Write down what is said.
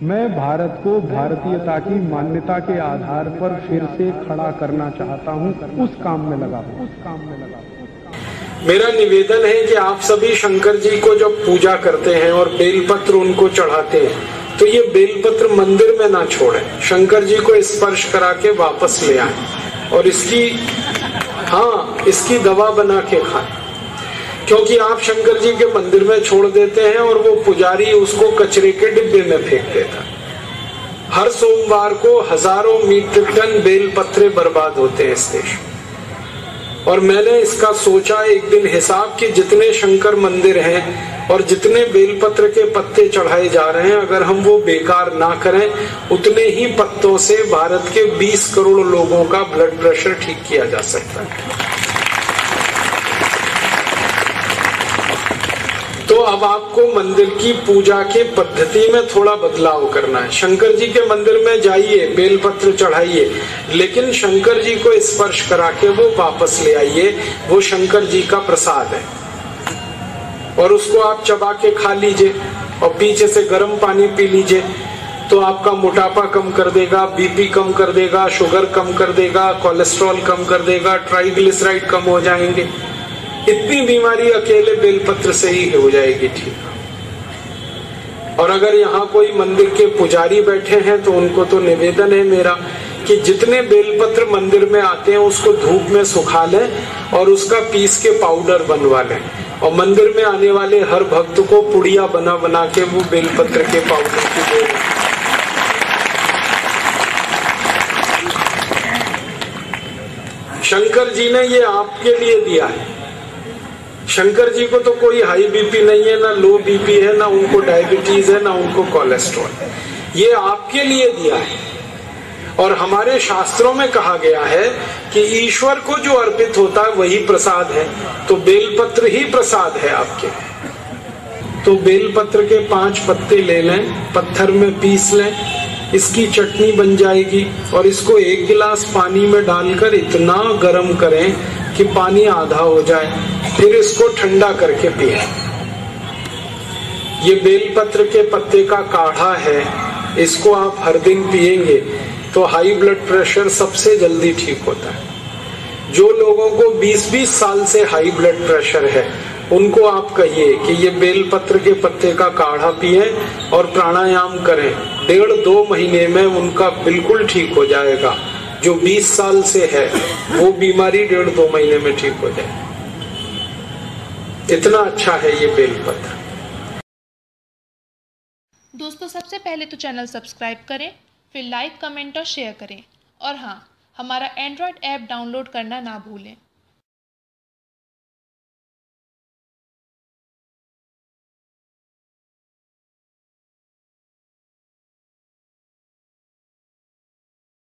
मैं भारत को भारतीयता की मान्यता के आधार पर फिर से खड़ा करना चाहता हूँ। उस काम में लगा उस काम में लगा मेरा निवेदन है कि आप सभी शंकर जी को जब पूजा करते हैं और बेलपत्र उनको चढ़ाते हैं तो ये बेलपत्र मंदिर में ना छोड़े। शंकर जी को स्पर्श करा के वापस ले आए और इसकी हाँ इसकी दवा बना के खाएँ। क्योंकि आप शंकर जी के मंदिर में छोड़ देते हैं और वो पुजारी उसको कचरे के डिब्बे में फेंक देता हर सोमवार को हज़ारों मीट्रिक टन बेल पत्रे बर्बाद होते हैं इस देश और मैंने इसका सोचा एक दिन हिसाब के जितने शंकर मंदिर हैं और जितने बेलपत्र के पत्ते चढ़ाए जा रहे हैं, अगर हम वो बेकार ना करें, उतने ही पत्तों से भारत के 20 करोड़ लोगों का ब्लड प्रेशर ठीक किया जा सकता है। तो अब आपको मंदिर की पूजा के पद्धति में थोड़ा बदलाव करना है। शंकर जी के मंदिर में जाइए, बेलपत्र चढ़ाइए, लेकिन शंकर जी को स्पर्श करा के वो वापस ले आइए। वो शंकर जी का प्रसाद है। और उसको आप चबा के खा लीजिए और पीछे से गर्म पानी पी लीजिए तो आपका मोटापा कम कर देगा, बीपी कम कर देगा, शुगर कम कर देगा, कोलेस्ट्रॉल कम कर देगा, ट्राइग्लिसराइड कम हो जाएँगे। इतनी बीमारी अकेले बेलपत्र से ही हो जाएगी ठीक। और अगर यहाँ कोई मंदिर के पुजारी बैठे हैं तो उनको तो निवेदन है मेरा कि जितने बेलपत्र मंदिर में आते हैं, उसको धूप में सुखा लें और उसका पीस के पाउडर बनवा लें। और मंदिर में आने वाले हर भक्त को पुड़िया बना बना के वो बेलपत्र के पाउडर की दे शंकर जी ने ये आपके लिए दिया है। शंकर जी को तो कोई हाई बीपी नहीं है, ना लो बीपी है, ना उनको डायबिटीज़ है, ना उनको कोलेस्ट्रॉल ये आपके लिए दिया है। और हमारे शास्त्रों में कहा गया है कि ईश्वर को जो अर्पित होता है, वही प्रसाद है। तो बेलपत्र ही प्रसाद है आपके। तो बेलपत्र के पाँच पत्ते ले लें, पत्थर में पीस लें, इसकी चटनी बन जाएगी और इसको एक गिलास पानी में डालकर इतना गर्म करें कि पानी आधा हो जाए। फिर इसको ठंडा करके पिए। ये बेलपत्र के पत्ते का काढ़ा है, इसको आप हर दिन पिएँगे तो हाई ब्लड प्रेशर सबसे जल्दी ठीक होता है। जो लोगों को 20-20 साल से हाई ब्लड प्रेशर है, उनको आप कहिए कि ये बेलपत्र के पत्ते का काढ़ा पिए और प्राणायाम करें। डेढ़ दो महीने में उनका बिल्कुल ठीक हो जाएगा। जो 20 साल से है, वो बीमारी डेढ़ दो महीने में ठीक हो जाए इतना अच्छा है ये बेलपत्र दोस्तों, सबसे पहले तो चैनल सब्सक्राइब करें, फिर लाइक, कमेंट और शेयर करें। और हाँ हमारा एंड्रॉयड ऐप डाउनलोड करना ना भूलें।